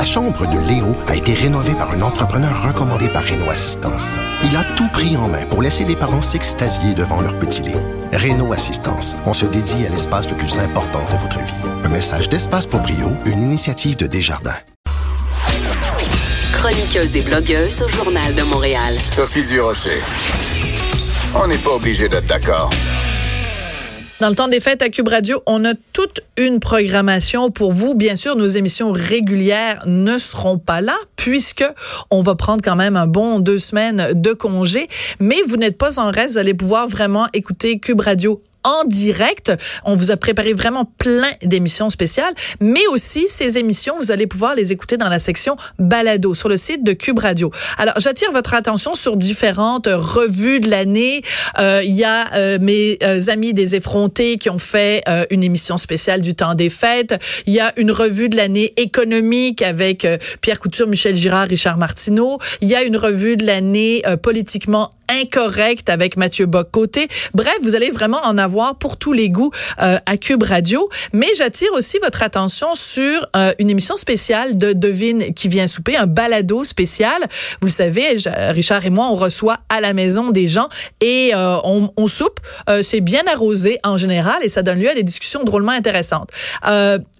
La chambre de Léo a été rénovée par un entrepreneur recommandé par Renault Assistance. Il a tout pris en main pour laisser les parents s'extasier devant leur petit Léo. Renault Assistance, on se dédie à l'espace le plus important de votre vie. Un message d'Espace pour Brio, une initiative de Desjardins. Chroniqueuse et blogueuse au Journal de Montréal. Sophie Durocher. On n'est pas obligé d'être d'accord. Dans le temps des fêtes à Cube Radio, on a toute une programmation pour vous. Bien sûr, nos émissions régulières ne seront pas là puisque on va prendre quand même un bon deux semaines de congé. Mais vous n'êtes pas en reste. Vous allez pouvoir vraiment écouter Cube Radio en direct. On vous a préparé vraiment plein d'émissions spéciales, mais aussi ces émissions, vous allez pouvoir les écouter dans la section balado sur le site de Cube Radio. Alors, j'attire votre attention sur différentes revues de l'année. Euh, il y a euh, mes euh, amis des effrontés qui ont fait une émission spéciale du temps des fêtes. Il y a une revue de l'année économique avec Pierre Couture, Michel Girard, Richard Martineau. Il y a une revue de l'année politiquement incorrecte avec Mathieu Bock-Côté. Bref, vous allez vraiment en avoir pour tous les goûts euh, à Cube Radio. Mais j'attire aussi votre attention sur euh, une émission spéciale de Devine qui vient souper, un balado spécial. Vous le savez, Richard et moi, on reçoit à la maison des gens et euh, on, on, soupe. C'est bien arrosé en général et ça donne lieu à des discussions drôlement intéressantes.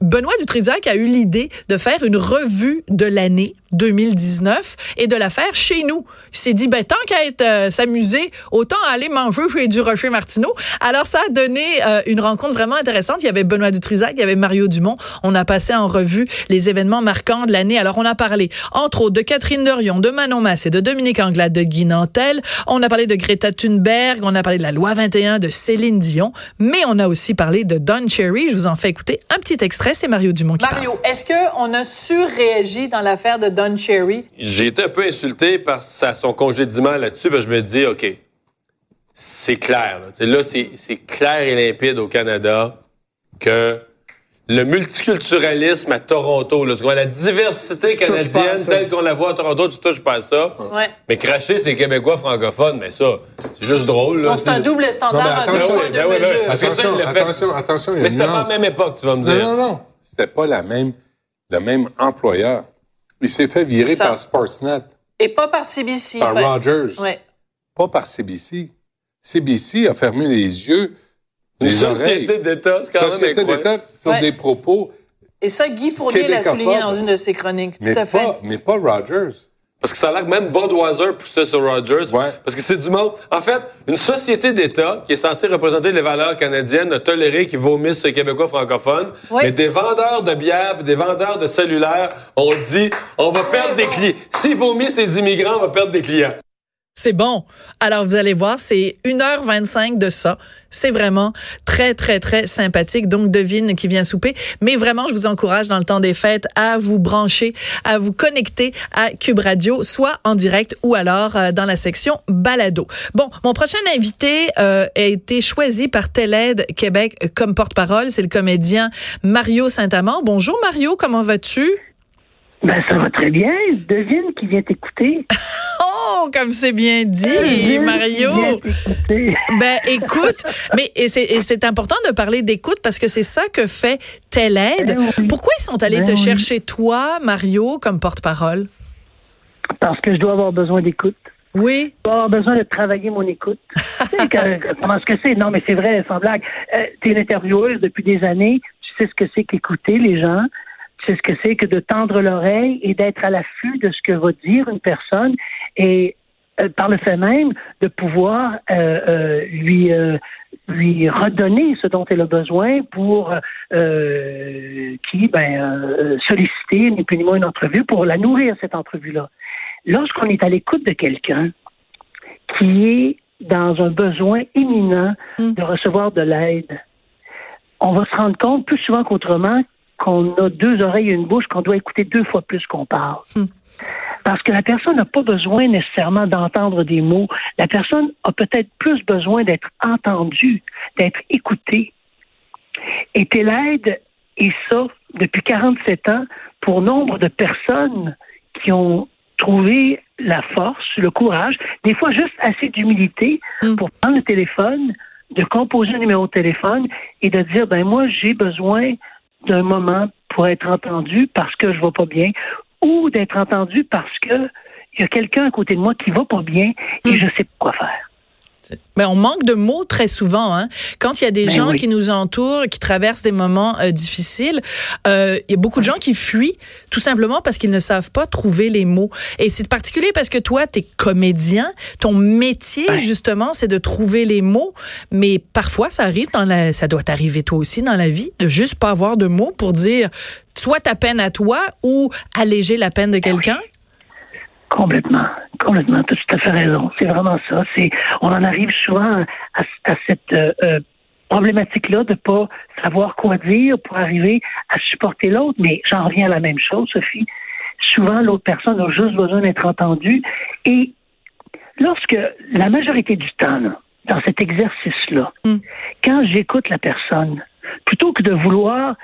Benoît Dutrisac a eu l'idée de faire une revue de l'année 2019 et de la faire chez nous. Il s'est dit, ben, tant qu'à être euh, s'amuser, autant aller manger chez du Rocher Martineau. Alors, ça a donné euh, une rencontre vraiment intéressante. Il y avait Benoît Dutrisac, il y avait Mario Dumont. On a passé en revue les événements marquants de l'année. Alors, on a parlé, entre autres, de Catherine Dorion, de Manon Massé, de Dominique Anglade, de Guy Nantel. On a parlé de Greta Thunberg. On a parlé de la loi 21 de Céline Dion. Mais on a aussi parlé de Don Cherry. Je vous en fais écouter un petit extrait. C'est Mario Dumont qui Mario, est-ce qu'on a surréagi dans l'affaire de Don Cherry? J'ai été un peu insulté par son congédiement là-dessus, je me dis, OK, c'est clair. Là, c'est clair et limpide au Canada que le multiculturalisme à Toronto, la diversité canadienne telle qu'on la voit à Toronto, tu touches pas à ça. Mais cracher ces Québécois francophones, mais ça, c'est juste drôle. C'est un double standard. Parce que ça, il l'a fait. Attention, attention, Mais c'était pas la même époque, tu vas me dire. Non, non, non. C'était pas la même, le même employeur. Il s'est fait virer par Sportsnet. Et pas par CBC. Par Rogers. Ouais. Pas par CBC. CBC a fermé les yeux, Une société d'État, c'est quand même Société d'État sur des propos Et ça, Guy Fournier l'a souligné dans une de ses chroniques. Tout mais à fait. Pas, mais pas Rogers. Parce que ça a l'air que même Budweiser poussait sur Rogers. Ouais. Parce que c'est du monde. En fait, une société d'État qui est censée représenter les valeurs canadiennes a toléré qu'ils vomissent les Québécois francophones. Oui. Mais des vendeurs de bière, des vendeurs de cellulaires ont dit on va perdre des clients. S'ils vomissent les immigrants, on va perdre des clients. C'est bon. Alors, vous allez voir, c'est 1h25 de ça. C'est vraiment très, très, très sympathique. Donc, devine qui vient souper. Mais vraiment, je vous encourage dans le temps des fêtes à vous brancher, à vous connecter à Cube Radio, soit en direct ou alors euh, dans la section balado. Bon, mon prochain invité euh, a été choisi par Télède Québec comme porte-parole. C'est le comédien Mario Saint-Amand. Bonjour Mario, comment vas-tu? Ben, ça va très bien. Devine qui vient t'écouter. Oh, comme c'est bien dit, Devine Mario. qui vient t'écouter. Ben, écoute, mais et c'est, important de parler d'écoute parce que c'est ça que fait Telle aide. Ben oui. Pourquoi ils sont allés Ben te oui. chercher, toi, Mario, comme porte-parole? Parce que je dois avoir besoin d'écoute. Oui. Je dois avoir besoin de travailler mon écoute. tu sais que- comment est-ce que c'est? Non, mais c'est vrai, sans blague. Euh, tu es une intervieweuse depuis des années. Tu sais ce que c'est qu'écouter les gens. Sais ce que c'est que de tendre l'oreille et d'être à l'affût de ce que va dire une personne. Et euh, par le fait même de pouvoir euh, euh, lui lui redonner ce dont elle a besoin pour qui ben solliciter ni plus ni moins une entrevue pour la nourrir cette entrevue là. Lorsqu'on est à l'écoute de quelqu'un qui est dans un besoin imminent Mm. de recevoir de l'aide, on va se rendre compte plus souvent qu'autrement qu'on a deux oreilles et une bouche, qu'on doit écouter deux fois plus qu'on parle. Hmm. Parce que la personne n'a pas besoin nécessairement d'entendre des mots. La personne a peut-être plus besoin d'être entendue, d'être écoutée. Et Télède est ça depuis 47 ans pour nombre de personnes qui ont trouvé la force, le courage, des fois juste assez d'humilité Mm. pour prendre le téléphone, de composer un numéro de téléphone et de dire ben moi j'ai besoin d'un moment pour être entendu parce que je vais pas bien ou d'être entendu parce que il y a quelqu'un à côté de moi qui va pas bien et Hmm. je sais pas quoi faire. Ben, on manque de mots très souvent. Hein. Quand il y a des Ben gens oui. qui nous entourent, qui traversent des moments euh, difficiles, euh, il y a beaucoup de gens qui fuient tout simplement parce qu'ils ne savent pas trouver les mots. Et c'est particulier parce que toi, tu es comédien. Ton métier, Ouais. justement, c'est de trouver les mots. Mais parfois, ça arrive dans la, ça doit t'arriver toi aussi dans la vie, de juste pas avoir de mots pour dire soit ta peine à toi ou alléger la peine de quelqu'un. Complètement, complètement, tu as tout à fait raison. C'est vraiment ça. C'est, on en arrive souvent à, à cette euh, euh, problématique-là de pas savoir quoi dire pour arriver à supporter l'autre. Mais j'en reviens à la même chose, Sophie. Souvent, l'autre personne a juste besoin d'être entendue. Et lorsque la majorité du temps, là, dans cet exercice-là, Mm. quand j'écoute la personne, plutôt que de vouloir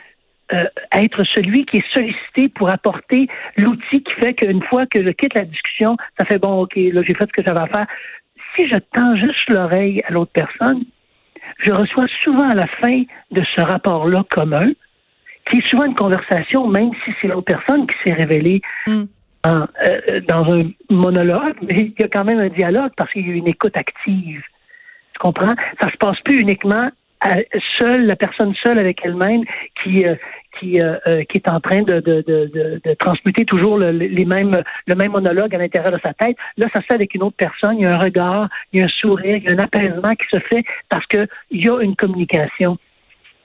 euh, être celui qui est sollicité pour apporter l'outil qui fait qu'une fois que je quitte la discussion, ça fait bon, OK, là, j'ai fait ce que j'avais à faire. Si je tends juste l'oreille à l'autre personne, je reçois souvent à la fin de ce rapport-là commun, qui est souvent une conversation, même si c'est l'autre personne qui s'est révélée Mm. en, euh, dans un monologue, mais il y a quand même un dialogue parce qu'il y a une écoute active. Tu comprends? Ça se passe plus uniquement seule, la personne seule avec elle-même qui euh, qui, euh, euh, qui est en train de, de, de, de, de transmuter toujours le, les mêmes, le même monologue à l'intérieur de sa tête. Là, ça se fait avec une autre personne. Il y a un regard, il y a un sourire, il y a un apaisement qui se fait parce que il y a une communication.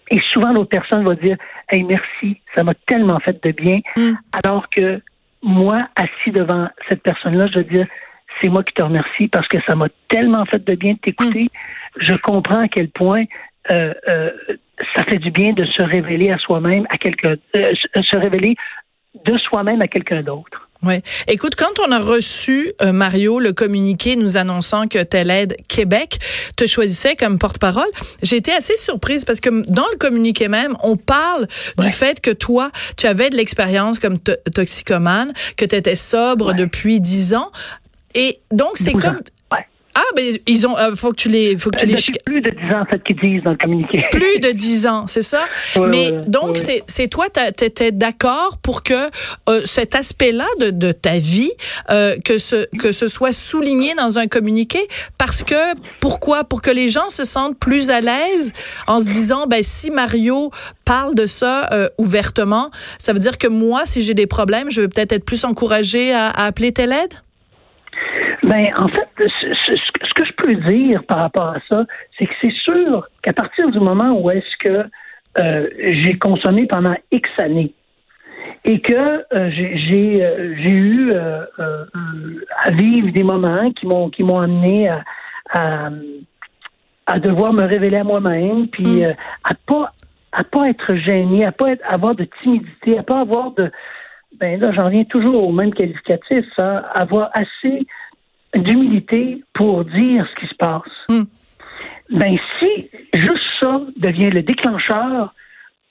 Et souvent, l'autre personne va dire Hey, merci, ça m'a tellement fait de bien. Mm. Alors que moi, assis devant cette personne-là, je veux dire C'est moi qui te remercie parce que ça m'a tellement fait de bien de t'écouter. Je comprends à quel point euh, euh, ça fait du bien de se révéler à soi-même, à quelqu'un, euh, se- révéler de soi-même à quelqu'un d'autre. Ouais. Écoute, quand on a reçu euh, Mario le communiqué nous annonçant que Telle aide Québec te choisissait comme porte-parole, j'ai été assez surprise parce que dans le communiqué même, on parle du fait que toi, tu avais de l'expérience comme to- toxicomane, que tu étais sobre Ouais. depuis dix ans. Et donc, c'est comme... Ah, ben, ils ont... euh, faut que tu les... Faut que tu Euh, les plus de 10 ans, en fait, qu'ils disent dans le communiqué. plus de 10 ans, c'est ça? Ouais, Mais ouais, donc, ouais. c'est c'est toi, tu étais d'accord pour que euh, cet aspect-là de, de ta vie, euh, que, ce, que ce soit souligné dans un communiqué? Parce que, pourquoi? Pour que les gens se sentent plus à l'aise en se disant, ben si Mario parle de ça euh, ouvertement, ça veut dire que moi, si j'ai des problèmes, je vais peut-être être plus encouragée à, à appeler telle aide? Ben, en fait, ce, ce- ce que je peux dire par rapport à ça, c'est que c'est sûr qu'à partir du moment où est-ce que euh, j'ai consommé pendant X années et que euh, j'ai euh, j'ai eu à vivre des moments qui m'ont qui m'ont amené à, à, à devoir me révéler à moi-même, puis euh, à pas à pas être gêné, à pas être, avoir de timidité, à pas avoir de ben là j'en viens toujours au même qualificatif, hein, avoir assez d'humilité pour dire ce qui se passe. Mm. Ben si juste ça devient le déclencheur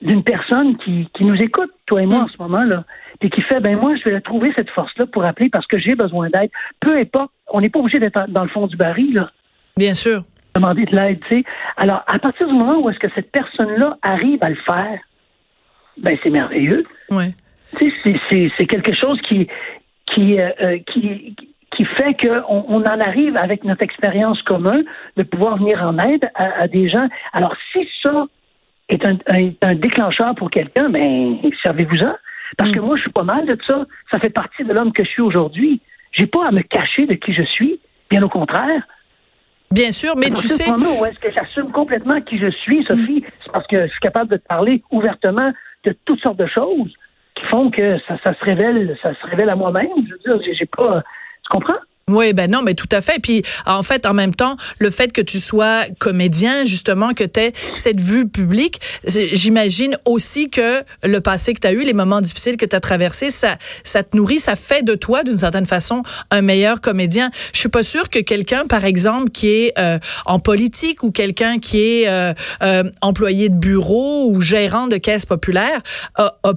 d'une personne qui, qui nous écoute, toi et moi Mm. en ce moment-là, et qui fait ben moi je vais la trouver cette force-là pour appeler parce que j'ai besoin d'aide. Peu importe, on n'est pas obligé d'être dans le fond du baril là Bien sûr. demander de l'aide, tu sais. Alors, à partir du moment où est-ce que cette personne-là arrive à le faire, ben c'est merveilleux. Ouais. Tu sais, c'est quelque chose qui qui euh, euh, qui qui fait qu'on on en arrive avec notre expérience commune de pouvoir venir en aide à, à des gens. Alors, si ça est un, un- un déclencheur pour quelqu'un, ben servez-vous-en. Parce que moi, je suis pas mal de ça. Ça fait partie de l'homme que je suis aujourd'hui. J'ai pas à me cacher de qui je suis. Bien au contraire. Bien sûr, mais tu sais... où est-ce que j'assume complètement qui je suis, Sophie, c'est parce que je suis capable de te parler ouvertement de toutes sortes de choses qui font que ça, ça se révèle, ça se révèle à moi-même. Je veux dire, j'ai pas, Oui, ben non, mais tout à fait. Puis en fait, en même temps, le fait que tu sois comédien, justement, que tu cette vue publique, j'imagine aussi que le passé que tu as eu, les moments difficiles que tu as traversés, ça, ça te nourrit, ça fait de toi, d'une certaine façon, un meilleur comédien. Je suis pas sûre que quelqu'un, par exemple, qui est euh, en politique ou quelqu'un qui est euh, euh, employé de bureau ou gérant de caisse populaire, a, a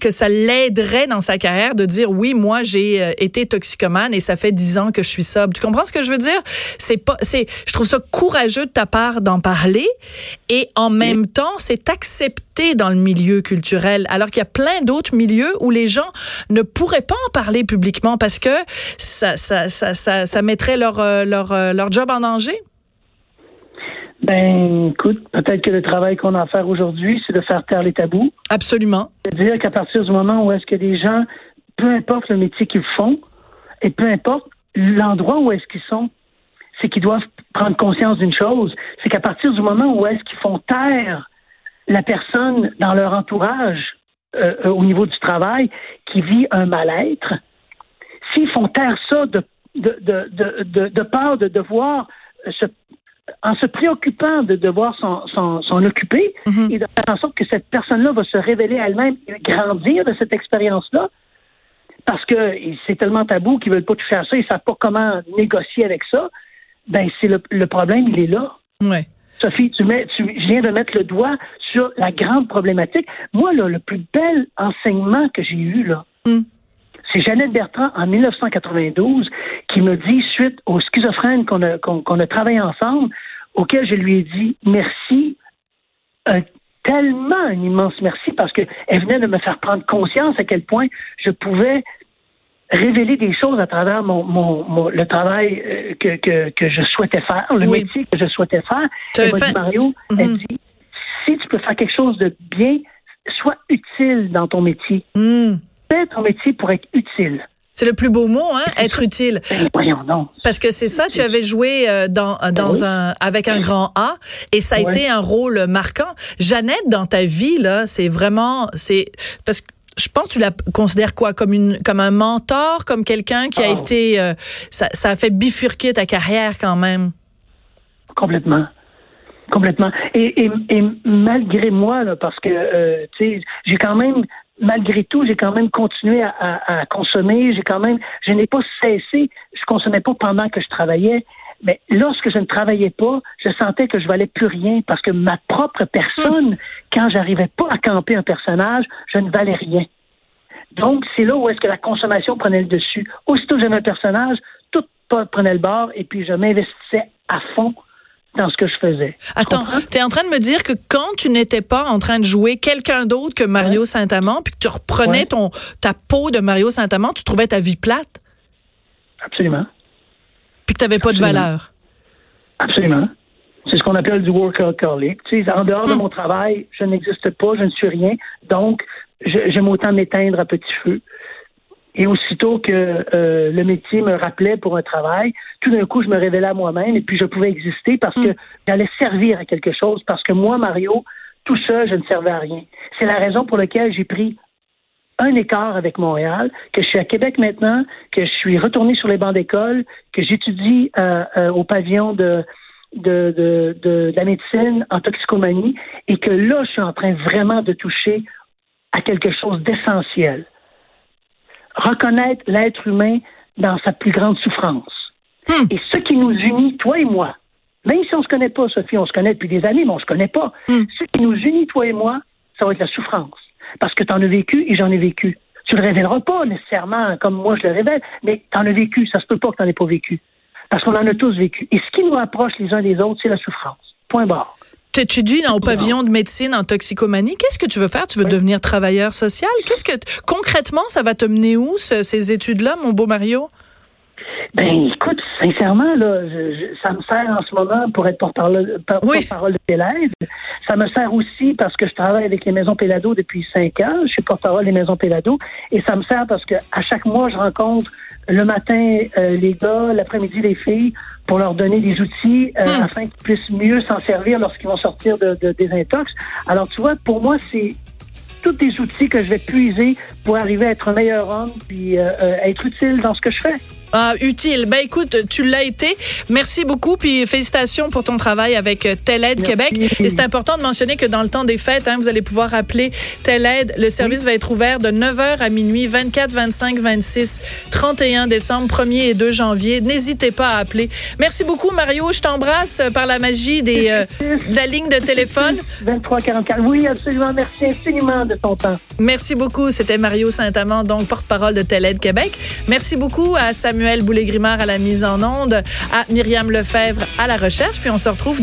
que ça l'aiderait dans sa carrière de dire oui, moi j'ai euh, été toxicomane et ça fait dix ans que je suis sobre. Tu comprends ce que je veux dire? C'est pas, c'est, je trouve ça courageux de ta part d'en parler et en même temps c'est accepté dans le milieu culturel, alors qu'il y a plein d'autres milieux où les gens ne pourraient pas en parler publiquement parce que ça, ça, ça, ça, ça mettrait leur, euh, leur, euh, leur job en danger. Ben, écoute, peut-être que le travail qu'on a à faire aujourd'hui, c'est de faire taire les tabous. Absolument. C'est-à-dire qu'à partir du moment où est-ce que des gens, peu importe le métier qu'ils font, et peu importe l'endroit où est-ce qu'ils sont, c'est qu'ils doivent prendre conscience d'une chose, c'est qu'à partir du moment où est-ce qu'ils font taire la personne dans leur entourage euh, euh, au niveau du travail qui vit un mal-être, s'ils font taire ça de, de, de, de, de, de peur de devoir se en se préoccupant de devoir s'en occuper Mhm. et de faire en sorte que cette personne-là va se révéler elle-même et grandir de cette expérience-là, parce que c'est tellement tabou qu'ils veulent pas toucher à ça, ils savent pas comment négocier avec ça, ben c'est le, le problème, il est là. Ouais. Sophie, tu, mets, tu je viens de mettre le doigt sur la grande problématique. Moi, là, le plus bel enseignement que j'ai eu, là, Mm. C'est Jeannette Bertrand en 1992 qui me dit, suite aux schizophrènes qu'on a, qu'on, qu'on a travaillé ensemble, auquel je lui ai dit merci, un- tellement un immense merci, parce qu'elle venait de me faire prendre conscience à quel point je pouvais révéler des choses à travers mon, mon, mon- le travail euh, que, que, que je souhaitais faire, le Oui. métier que je souhaitais faire. Elle m'a fait- dit, Mario, elle Mhm. dit, si tu peux faire quelque chose de bien, sois utile dans ton métier. Hmm. Fais ton métier pour être utile. C'est le plus beau mot, hein, être utile. Ben, voyons donc. Parce que c'est ça, tu avais joué euh, dans dans Oui. un avec un grand A et ça a été un rôle marquant. Jeannette dans ta vie là, c'est vraiment c'est parce que je pense que tu la considères quoi comme une comme un mentor, comme quelqu'un qui a Ah. été euh, ça, ça a fait bifurquer ta carrière quand même? Complètement. Complètement. Et, et, et malgré moi, là, parce que euh, tu sais, j'ai quand même, malgré tout, j'ai quand même continué à, consommer. J'ai quand même, je n'ai pas cessé. Je consommais pas pendant que je travaillais. Mais lorsque je ne travaillais pas, je sentais que je valais plus rien parce que ma propre personne, quand j'arrivais pas à camper un personnage, je ne valais rien. Donc, c'est là où est-ce que la consommation prenait le dessus. Aussitôt que j'avais un personnage, tout prenait le bord et puis je m'investissais à fond dans ce que je faisais. Attends, tu es en train de me dire que quand tu n'étais pas en train de jouer quelqu'un d'autre que Mario Saint-Amand, puis que tu reprenais Ouais. ton ta peau de Mario Saint-Amand, tu trouvais ta vie plate, Absolument. puis que tu n'avais pas de valeur? Absolument. C'est ce qu'on appelle du workaholic. Tu sais, en dehors de Hmm. mon travail, je n'existe pas, je ne suis rien. Donc, j'aime autant m'éteindre à petit feu. Et aussitôt que euh, le métier me rappelait pour un travail, tout d'un coup, je me révélais à moi-même et puis je pouvais exister parce que j'allais servir à quelque chose. Parce que moi, Mario, tout seul, je ne servais à rien. C'est la raison pour laquelle j'ai pris un écart avec Montréal, que je suis à Québec maintenant, que je suis retourné sur les bancs d'école, que j'étudie euh, euh, au pavillon de, de, de, de la médecine en toxicomanie et que là, je suis en train vraiment de toucher à quelque chose d'essentiel. Reconnaître l'être humain dans sa plus grande souffrance. Hmm. Et ce qui nous unit, toi et moi, même si on se connaît pas, Sophie, on se connaît depuis des années, mais on se connaît pas. Hmm. Ce qui nous unit, toi et moi, ça va être la souffrance. Parce que tu en as vécu et j'en ai vécu. Tu le révéleras pas nécessairement comme moi je le révèle, mais tu en as vécu. Ça se peut pas que tu n'en aies pas vécu. Parce qu'on en a tous vécu. Et ce qui nous rapproche les uns des autres, c'est la souffrance. Point barre. Tu étudies au pavillon de médecine en toxicomanie. Qu'est-ce que tu veux faire? Tu veux devenir travailleur social? Qu'est-ce que, concrètement, ça va te mener où, ce- ces études-là, mon beau Mario? Ben, écoute, sincèrement, là, je- je- ça me sert en ce moment pour être porte-parole par- Oui. de. Ça me sert aussi parce que je travaille avec les maisons Pélado depuis cinq ans. Je suis porte-parole des maisons Pélado. Et ça me sert parce que à chaque mois, je rencontre le matin euh, les gars, l'après-midi les filles, pour leur donner des outils euh, Hmm. afin qu'ils puissent mieux s'en servir lorsqu'ils vont sortir de, de, des intox. Alors, tu vois, pour moi, c'est tous des outils que je vais puiser pour arriver à être un meilleur homme puis euh, euh, être utile dans ce que je fais. Ah, utile. Ben écoute, tu l'as été. Merci beaucoup, puis félicitations pour ton travail avec euh, Tel Aide Merci. Québec. Et c'est important de mentionner que dans le temps des fêtes, hein, vous allez pouvoir appeler Tel Aide. Le service va être ouvert de 9h à minuit, 24, 25, 26, 31 décembre, 1er et 2 janvier. N'hésitez pas à appeler. Merci beaucoup, Mario. Je t'embrasse euh, par la magie des, euh, de la ligne de téléphone. 23 44. Oui, absolument. Merci infiniment de ton temps. Merci beaucoup. C'était Mario Saint-Amand, donc porte-parole de TELED Québec. Merci beaucoup à Samuel Boulay-Grimard à la mise en onde, à Myriam Lefebvre à la recherche. Puis on se retrouve